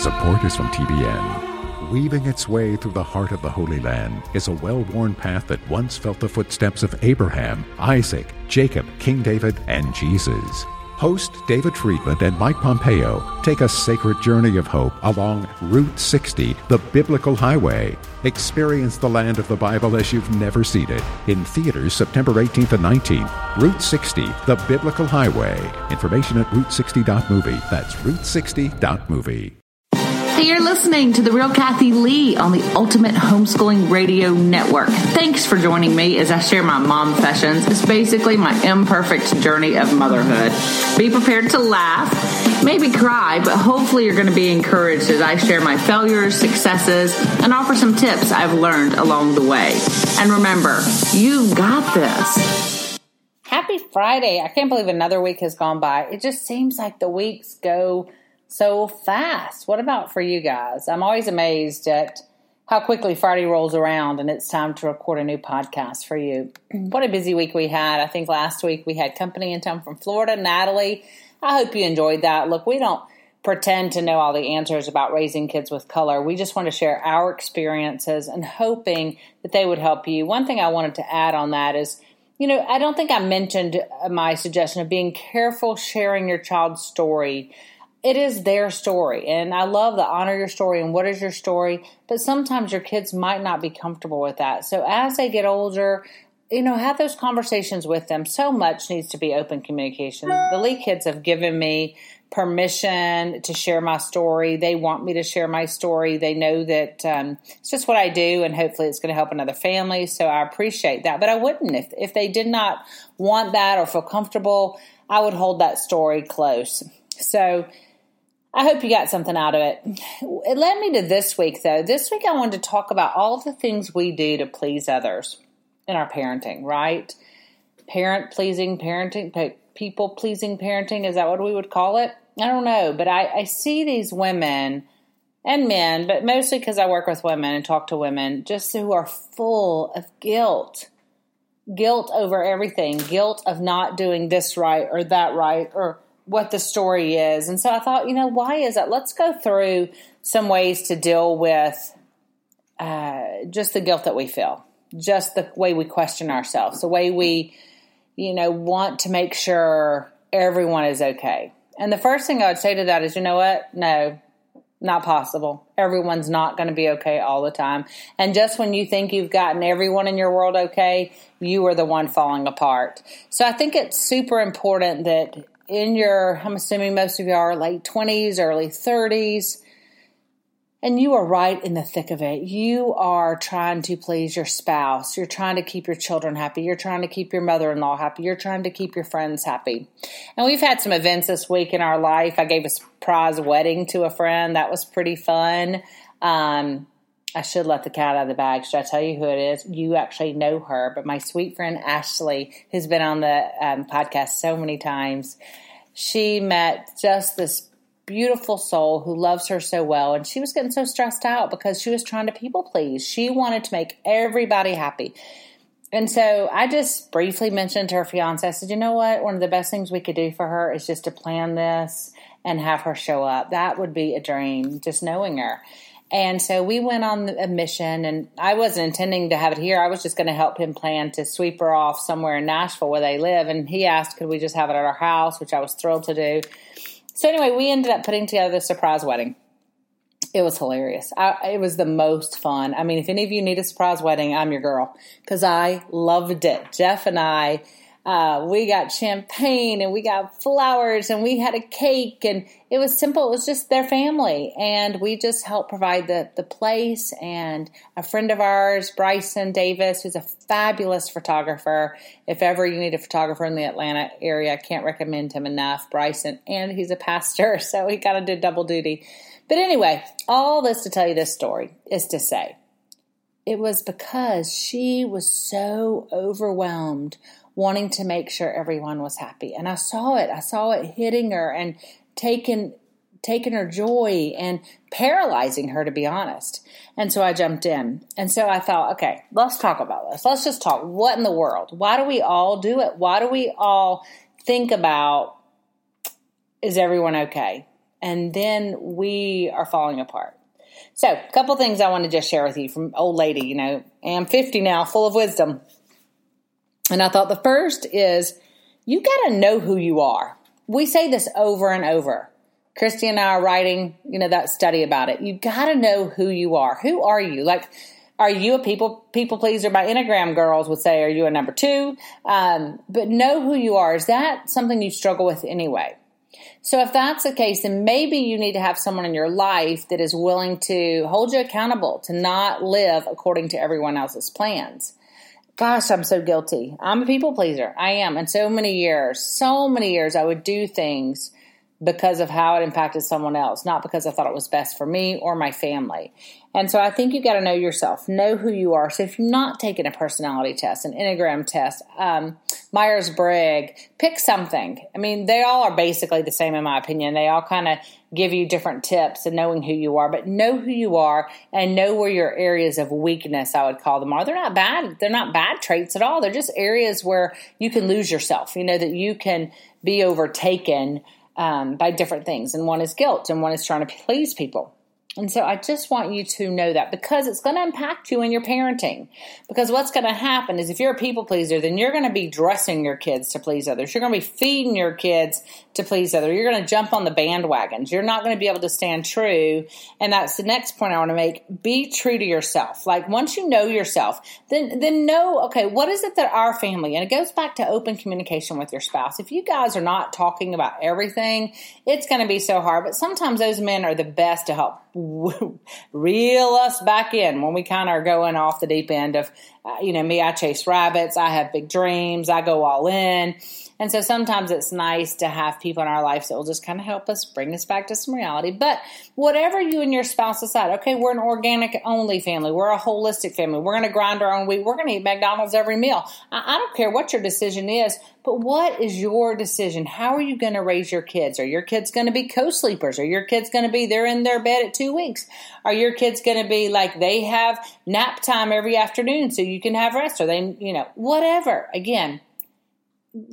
Support is from TBN. Weaving its way through the heart of the Holy Land is a well worn path that once felt the footsteps of Abraham, Isaac, Jacob, King David, and Jesus. Host David Friedman and Mike Pompeo take a sacred journey of hope along Route 60, the biblical highway. Experience the land of the Bible as you've never seen it. In theaters September 18th and 19th. Route 60, the biblical highway. Information at route60.movie. That's route60.movie. Hey, you're listening to The Real Kathy Lee on the Ultimate Homeschooling Radio Network. Thanks for joining me as I share my mom sessions. It's basically my imperfect journey of motherhood. Be prepared to laugh, maybe cry, but hopefully you're going to be encouraged as I share my failures, successes, and offer some tips I've learned along the way. And remember, you've got this. Happy Friday. I can't believe another week has gone by. It just seems like the weeks go so fast. What about for you guys? I'm always amazed at how quickly Friday rolls around and it's time to record a new podcast for you. Mm-hmm. What a busy week we had. I think last week we had company in town from Florida, Natalie. I hope you enjoyed that. Look, we don't pretend to know all the answers about raising kids with color. We just want to share our experiences and hoping that they would help you. One thing I wanted to add on that is, you know, I don't think I mentioned my suggestion of being careful sharing your child's story it is their story. And I love the honor your story and what is your story. But sometimes your kids might not be comfortable with that. So as they get older, you know, have those conversations with them. So much needs to be open communication. The Lee kids have given me permission to share my story. They want me to share my story. They know that um, it's just what I do, and hopefully it's going to help another family. So I appreciate that. But I wouldn't if if they did not want that or feel comfortable. I would hold that story close. So I hope you got something out of it. It led me to this week, though. This week, I wanted to talk about all the things we do to please others in our parenting, right? Parent pleasing parenting, people pleasing parenting, is that what we would call it? I don't know, but I, I see these women and men, but mostly because I work with women and talk to women, just who are full of guilt. Guilt over everything, guilt of not doing this right or that right, or what the story is. And so I thought, you know, why is that? Let's go through some ways to deal with uh, just the guilt that we feel, just the way we question ourselves, the way we, you know, want to make sure everyone is okay. And the first thing I would say to that is, you know what? No, not possible. Everyone's not going to be okay all the time. And just when you think you've gotten everyone in your world okay, you are the one falling apart. So I think it's super important that in your, I'm assuming most of you are late 20s, early 30s, and you are right in the thick of it. You are trying to please your spouse. You're trying to keep your children happy. You're trying to keep your mother in law happy. You're trying to keep your friends happy. And we've had some events this week in our life. I gave a surprise wedding to a friend. That was pretty fun. Um, I should let the cat out of the bag. Should I tell you who it is? You actually know her, but my sweet friend Ashley, who's been on the um, podcast so many times, she met just this beautiful soul who loves her so well. And she was getting so stressed out because she was trying to people please. She wanted to make everybody happy. And so I just briefly mentioned to her fiance, I said, you know what? One of the best things we could do for her is just to plan this and have her show up. That would be a dream, just knowing her. And so we went on a mission, and I wasn't intending to have it here. I was just going to help him plan to sweep her off somewhere in Nashville where they live. And he asked, could we just have it at our house, which I was thrilled to do. So, anyway, we ended up putting together the surprise wedding. It was hilarious. I, it was the most fun. I mean, if any of you need a surprise wedding, I'm your girl because I loved it. Jeff and I uh, we got champagne and we got flowers and we had a cake and it was simple. It was just their family. And we just helped provide the, the place. And a friend of ours, Bryson Davis, who's a fabulous photographer. If ever you need a photographer in the Atlanta area, I can't recommend him enough. Bryson, and he's a pastor, so he kind of did double duty. But anyway, all this to tell you this story is to say it was because she was so overwhelmed wanting to make sure everyone was happy. And I saw it. I saw it hitting her and taking taking her joy and paralyzing her to be honest. And so I jumped in. And so I thought, okay, let's talk about this. Let's just talk. What in the world? Why do we all do it? Why do we all think about is everyone okay? and then we are falling apart. So, a couple things I want to just share with you from old lady. You know, I'm 50 now, full of wisdom. And I thought the first is you got to know who you are. We say this over and over. Christy and I are writing, you know, that study about it. You got to know who you are. Who are you? Like, are you a people people pleaser? By Enneagram girls would say, are you a number two? Um, but know who you are. Is that something you struggle with anyway? So if that's the case, then maybe you need to have someone in your life that is willing to hold you accountable to not live according to everyone else's plans. Gosh, I'm so guilty. I'm a people pleaser. I am. And so many years, so many years, I would do things because of how it impacted someone else, not because I thought it was best for me or my family. And so I think you got to know yourself, know who you are. So if you're not taking a personality test, an Enneagram test, um, Myers Briggs, pick something. I mean, they all are basically the same in my opinion. They all kind of give you different tips and knowing who you are, but know who you are and know where your areas of weakness, I would call them, are. They're not bad. They're not bad traits at all. They're just areas where you can lose yourself, you know, that you can be overtaken um, by different things. And one is guilt, and one is trying to please people. And so I just want you to know that because it's going to impact you in your parenting. Because what's going to happen is if you're a people pleaser, then you're going to be dressing your kids to please others. You're going to be feeding your kids to please others. You're going to jump on the bandwagons. You're not going to be able to stand true. And that's the next point I want to make. Be true to yourself. Like once you know yourself, then then know, okay, what is it that our family, and it goes back to open communication with your spouse. If you guys are not talking about everything, it's going to be so hard. But sometimes those men are the best to help reel us back in when we kind of are going off the deep end of, uh, you know, me, I chase rabbits, I have big dreams, I go all in. And so sometimes it's nice to have people in our lives that will just kind of help us bring us back to some reality. But whatever you and your spouse decide, okay, we're an organic only family, we're a holistic family, we're going to grind our own wheat, we're going to eat McDonald's every meal. I, I don't care what your decision is, but what is your decision? How are you going to raise your kids? Are your kids going to be co sleepers? Are your kids going to be they're in their bed at two weeks? Are your kids going to be like they have nap time every afternoon so you can have rest? Or they, you know, whatever. Again,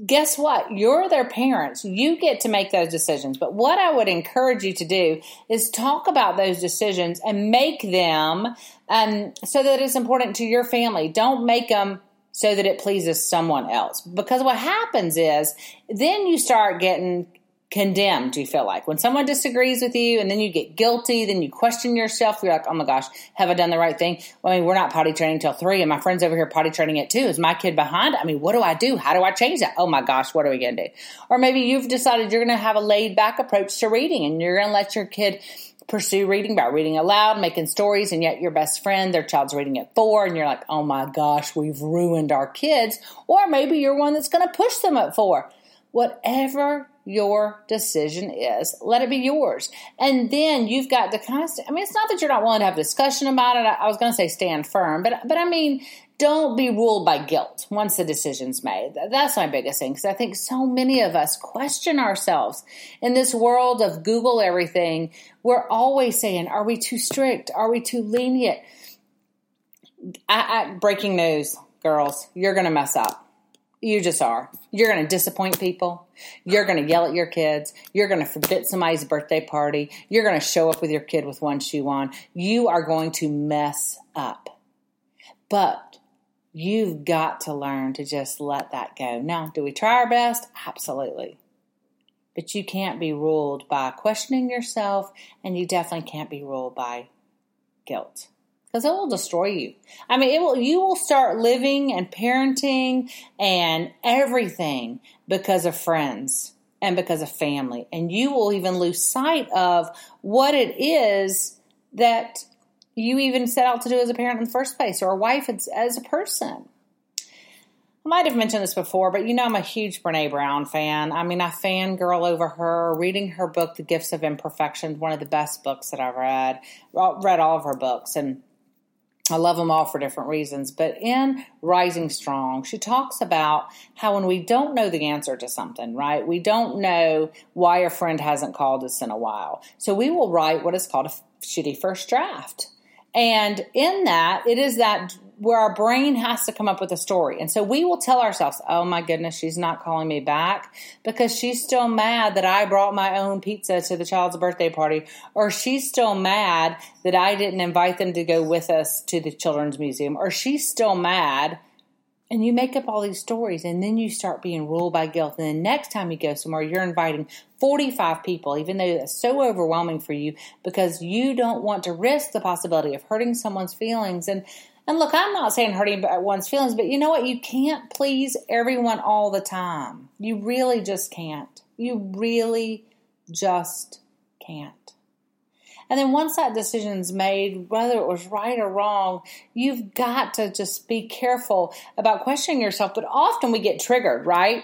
guess what? You're their parents. You get to make those decisions. But what I would encourage you to do is talk about those decisions and make them um, so that it's important to your family. Don't make them so that it pleases someone else. Because what happens is then you start getting condemned, you feel like. When someone disagrees with you and then you get guilty, then you question yourself. You're like, oh my gosh, have I done the right thing? Well, I mean, we're not potty training till three, and my friend's over here potty training at two. Is my kid behind? I mean, what do I do? How do I change that? Oh my gosh, what are we going to do? Or maybe you've decided you're going to have a laid back approach to reading and you're going to let your kid pursue reading by reading aloud, making stories, and yet your best friend, their child's reading at four, and you're like, oh my gosh, we've ruined our kids. Or maybe you're one that's going to push them at four. Whatever your decision is. Let it be yours. And then you've got to of, I mean, it's not that you're not willing to have a discussion about it. I, was going to say stand firm, but, but I mean, don't be ruled by guilt once the decision's made. That's my biggest thing because I think so many of us question ourselves in this world of Google everything. We're always saying, are we too strict? Are we too lenient? I, I, breaking news, girls, you're going to mess up. You just are. You're going to disappoint people. You're going to yell at your kids. You're going to forbid somebody's birthday party. You're going to show up with your kid with one shoe on. You are going to mess up. But you've got to learn to just let that go. Now, do we try our best? Absolutely. But you can't be ruled by questioning yourself, and you definitely can't be ruled by guilt because it will destroy you. I mean, it will. You will start living and parenting and everything because of friends and because of family, and you will even lose sight of what it is that you even set out to do as a parent in the first place, or a wife as, as a person. I might have mentioned this before, but you know I'm a huge Brene Brown fan. I mean, I fangirl over her, reading her book, The Gifts of Imperfection, one of the best books that I've read. Read all of her books, and I love them all for different reasons, but in Rising Strong, she talks about how when we don't know the answer to something, right? We don't know why a friend hasn't called us in a while. So we will write what is called a shitty first draft. And in that, it is that where our brain has to come up with a story. And so we will tell ourselves, oh my goodness, she's not calling me back because she's still mad that I brought my own pizza to the child's birthday party. Or she's still mad that I didn't invite them to go with us to the children's museum. Or she's still mad. And you make up all these stories and then you start being ruled by guilt. And the next time you go somewhere, you're inviting 45 people, even though that's so overwhelming for you because you don't want to risk the possibility of hurting someone's feelings. And and look, I'm not saying hurting one's feelings, but you know what? You can't please everyone all the time. You really just can't. You really just can't. And then once that decision's made, whether it was right or wrong, you've got to just be careful about questioning yourself. But often we get triggered, right?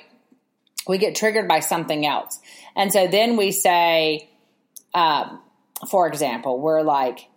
We get triggered by something else. And so then we say, um, for example, we're like,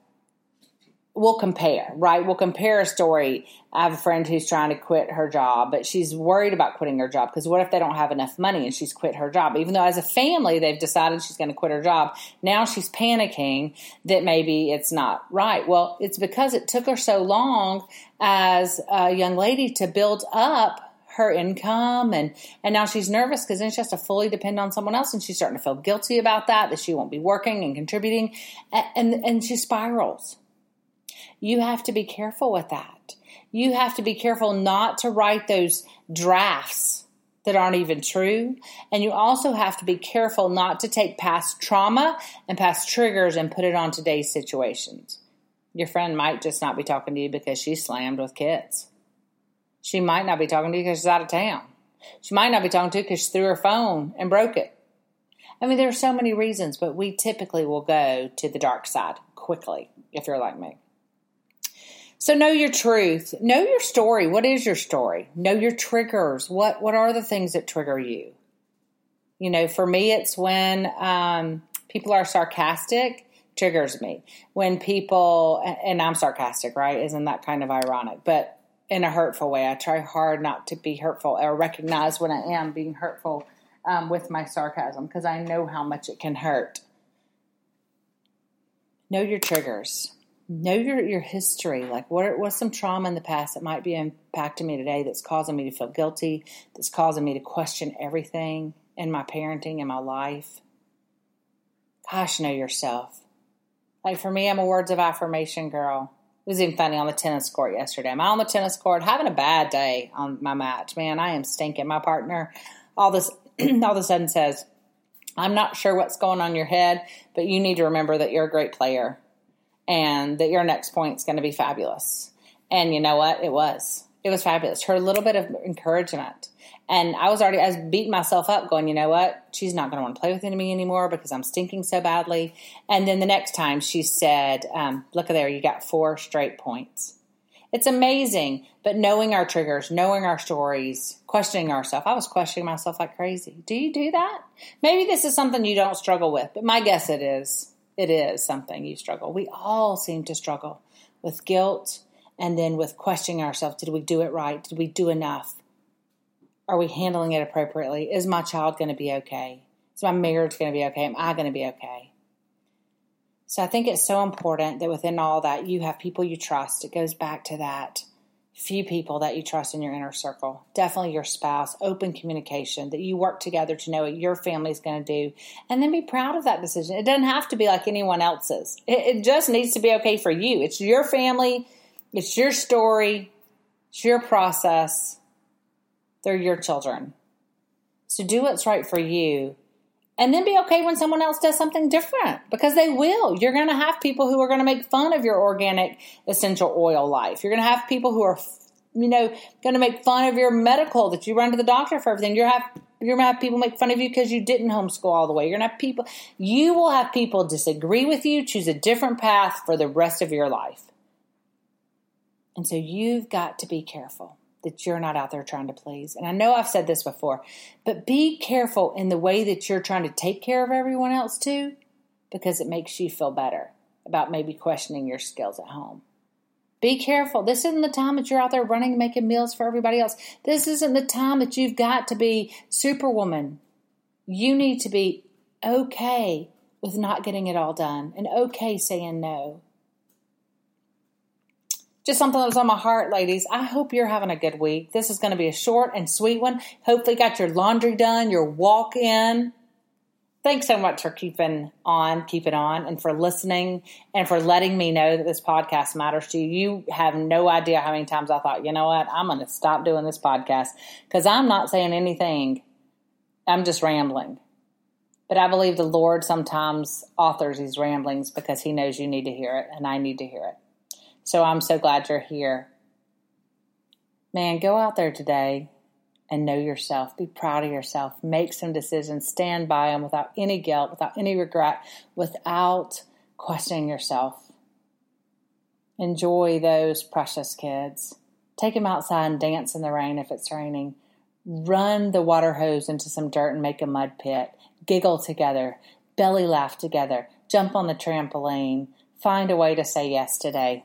we'll compare, right? We'll compare a story. I have a friend who's trying to quit her job, but she's worried about quitting her job because what if they don't have enough money and she's quit her job? Even though as a family they've decided she's going to quit her job, now she's panicking that maybe it's not right. Well, it's because it took her so long as a young lady to build up her income and and now she's nervous because then she has to fully depend on someone else and she's starting to feel guilty about that that she won't be working and contributing and and, and she spirals you have to be careful with that. You have to be careful not to write those drafts that aren't even true. And you also have to be careful not to take past trauma and past triggers and put it on today's situations. Your friend might just not be talking to you because she's slammed with kids. She might not be talking to you because she's out of town. She might not be talking to you because she threw her phone and broke it. I mean, there are so many reasons, but we typically will go to the dark side quickly if you're like me. So know your truth. Know your story. What is your story? Know your triggers. What what are the things that trigger you? You know, for me, it's when um, people are sarcastic triggers me. When people and I'm sarcastic, right? Isn't that kind of ironic? But in a hurtful way. I try hard not to be hurtful or recognize when I am being hurtful um, with my sarcasm because I know how much it can hurt. Know your triggers know your your history. Like what what's some trauma in the past that might be impacting me today that's causing me to feel guilty, that's causing me to question everything in my parenting and my life. Gosh, know yourself. Like for me, I'm a words of affirmation girl. It was even funny on the tennis court yesterday. Am I'm on the tennis court having a bad day on my match. Man, I am stinking. My partner all this all of a sudden says, I'm not sure what's going on in your head, but you need to remember that you're a great player and that your next point is going to be fabulous. And you know what? It was. It was fabulous. Her little bit of encouragement. And I was already, I was beating myself up going, you know what? She's not going to want to play with me anymore because I'm stinking so badly. And then the next time she said, um, look at there, you got four straight points. It's amazing, but knowing our triggers, knowing our stories, questioning ourselves. I was questioning myself like crazy. Do you do that? Maybe this is something you don't struggle with, but my guess it is it is something you struggle. We all seem to struggle with guilt and then with questioning ourselves did we do it right? Did we do enough? Are we handling it appropriately? Is my child going to be okay? Is my marriage going to be okay? Am I going to be okay? So I think it's so important that within all that you have people you trust. It goes back to that few people that you trust in your inner circle. Definitely your spouse, open communication, that you work together to know what your family is going to do, and then be proud of that decision. It doesn't have to be like anyone else's, it, it just needs to be okay for you. It's your family, it's your story, it's your process. They're your children. So do what's right for you and then be okay when someone else does something different because they will. You're going to have people who are going to make fun of your organic essential oil life. You're going to have people who are, you know, going to make fun of your medical that you run to the doctor for everything. You're have you're going to have people make fun of you because you didn't homeschool all the way. You're going to have people. You will have people disagree with you, choose a different path for the rest of your life, and so you've got to be careful that you're not out there trying to please. And I know I've said this before, but be careful in the way that you're trying to take care of everyone else too, because it makes you feel better about maybe questioning your skills at home. Be careful. This isn't the time that you're out there running and making meals for everybody else. This isn't the time that you've got to be superwoman. You need to be okay with not getting it all done and okay saying no. Just something that was on my heart, ladies. I hope you're having a good week. This is going to be a short and sweet one. Hopefully, got your laundry done, your walk in. Thanks so much for keeping on, keeping on, and for listening and for letting me know that this podcast matters to you. You have no idea how many times I thought, you know what, I'm going to stop doing this podcast because I'm not saying anything. I'm just rambling. But I believe the Lord sometimes authors these ramblings because He knows you need to hear it and I need to hear it. So I'm so glad you're here. Man, go out there today and know yourself. Be proud of yourself. Make some decisions. Stand by them without any guilt, without any regret, without questioning yourself. Enjoy those precious kids. Take them outside and dance in the rain if it's raining. Run the water hose into some dirt and make a mud pit. Giggle together. Belly laugh together. Jump on the trampoline. Find a way to say yes today.